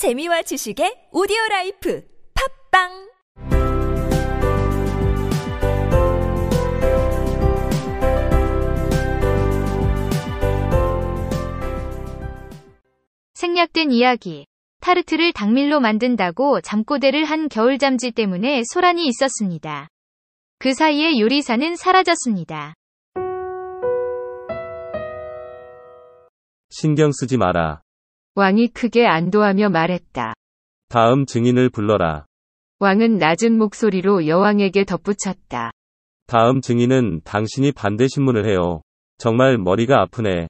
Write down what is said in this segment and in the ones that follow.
재미와 지식의 오디오 라이프 팝빵 생략된 이야기. 타르트를 당밀로 만든다고 잠꼬대를 한 겨울잠지 때문에 소란이 있었습니다. 그 사이에 요리사는 사라졌습니다. 신경 쓰지 마라. 왕이 크게 안도하며 말했다. 다음 증인을 불러라. 왕은 낮은 목소리로 여왕에게 덧붙였다. 다음 증인은 당신이 반대 신문을 해요. 정말 머리가 아프네.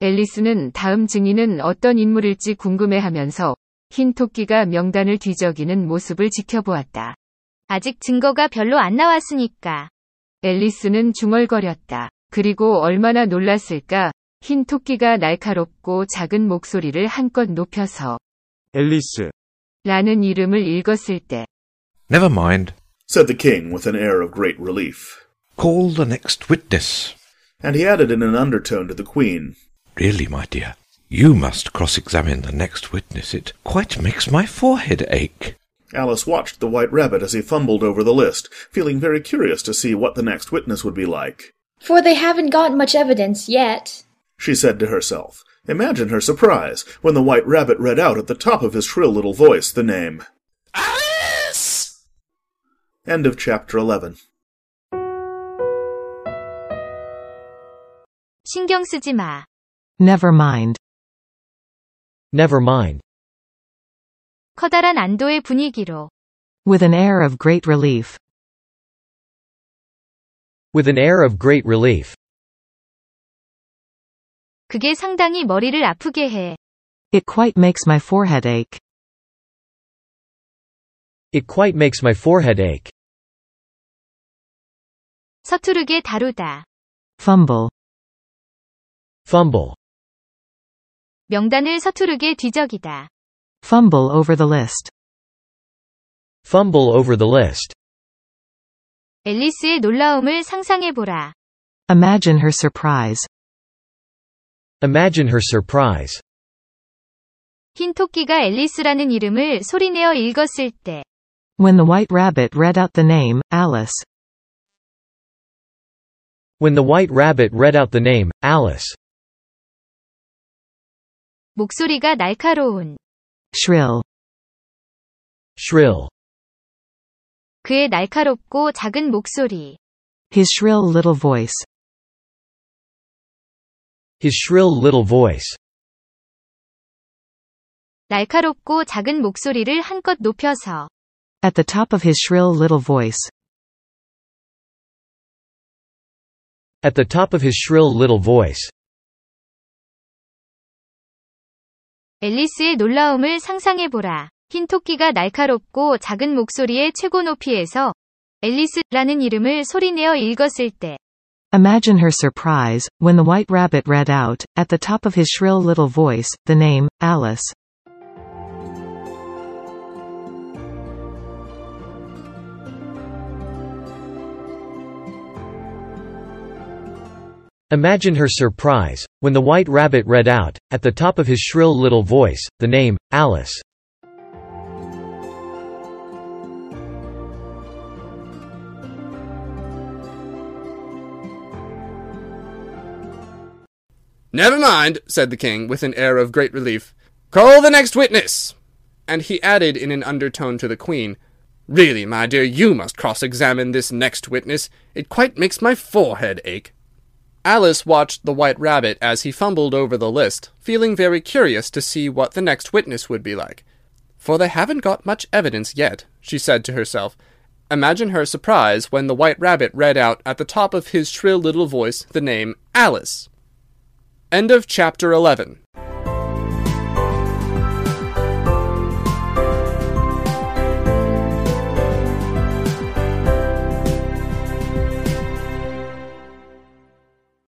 앨리스는 다음 증인은 어떤 인물일지 궁금해하면서 흰 토끼가 명단을 뒤적이는 모습을 지켜보았다. 아직 증거가 별로 안 나왔으니까. 앨리스는 중얼거렸다. 그리고 얼마나 놀랐을까? 흰 토끼가 날카롭고 작은 목소리를 한껏 높여서 앨리스. 라는 이름을 읽었을 때 Never mind. said the king with an air of great relief. Call the next witness. And he added in an undertone to the queen, Really, my dear, you must cross-examine the next witness. It quite makes my forehead ache. Alice watched the white rabbit as he fumbled over the list, feeling very curious to see what the next witness would be like. For they haven't got much evidence yet. She said to herself. Imagine her surprise when the white rabbit read out at the top of his shrill little voice the name Alice! End of chapter 11. 신경 쓰지 마. Never mind. Never mind. 커다란 안도의 분위기로. With an air of great relief. With an air of great relief. 그게 상당히 머리를 아프게 해. It quite makes my forehead ache. It quite makes my forehead ache. 서투르게 다루다. Fumble. Fumble. 명단을 서투르게 뒤적이다. Fumble over the list. Fumble over the list. 앨리스의 놀라움을 상상해 보라. Imagine her surprise. Imagine her surprise. 흰 토끼가 앨리스라는 이름을 소리내어 읽었을 때. When the white rabbit read out the name, Alice. When the white rabbit read out the name, Alice. 목소리가 날카로운. Shrill. Shrill. 그의 날카롭고 작은 목소리. His shrill little voice. His shrill little voice. 날카롭고 작은 목소리를 한껏 높여서. At the top of his shrill little voice. At the top of his shrill little voice. 앨리스의 놀라움을 상상해보라. 흰 토끼가 날카롭고 작은 목소리의 최고 높이에서 앨리스라는 이름을 소리내어 읽었을 때. Imagine her surprise, when the white rabbit read out, at the top of his shrill little voice, the name, Alice. Imagine her surprise, when the white rabbit read out, at the top of his shrill little voice, the name, Alice. Never mind, said the king, with an air of great relief. Call the next witness. And he added in an undertone to the queen, Really, my dear, you must cross-examine this next witness. It quite makes my forehead ache. Alice watched the white rabbit as he fumbled over the list, feeling very curious to see what the next witness would be like. For they haven't got much evidence yet, she said to herself. Imagine her surprise when the white rabbit read out at the top of his shrill little voice the name Alice. End of chapter 11.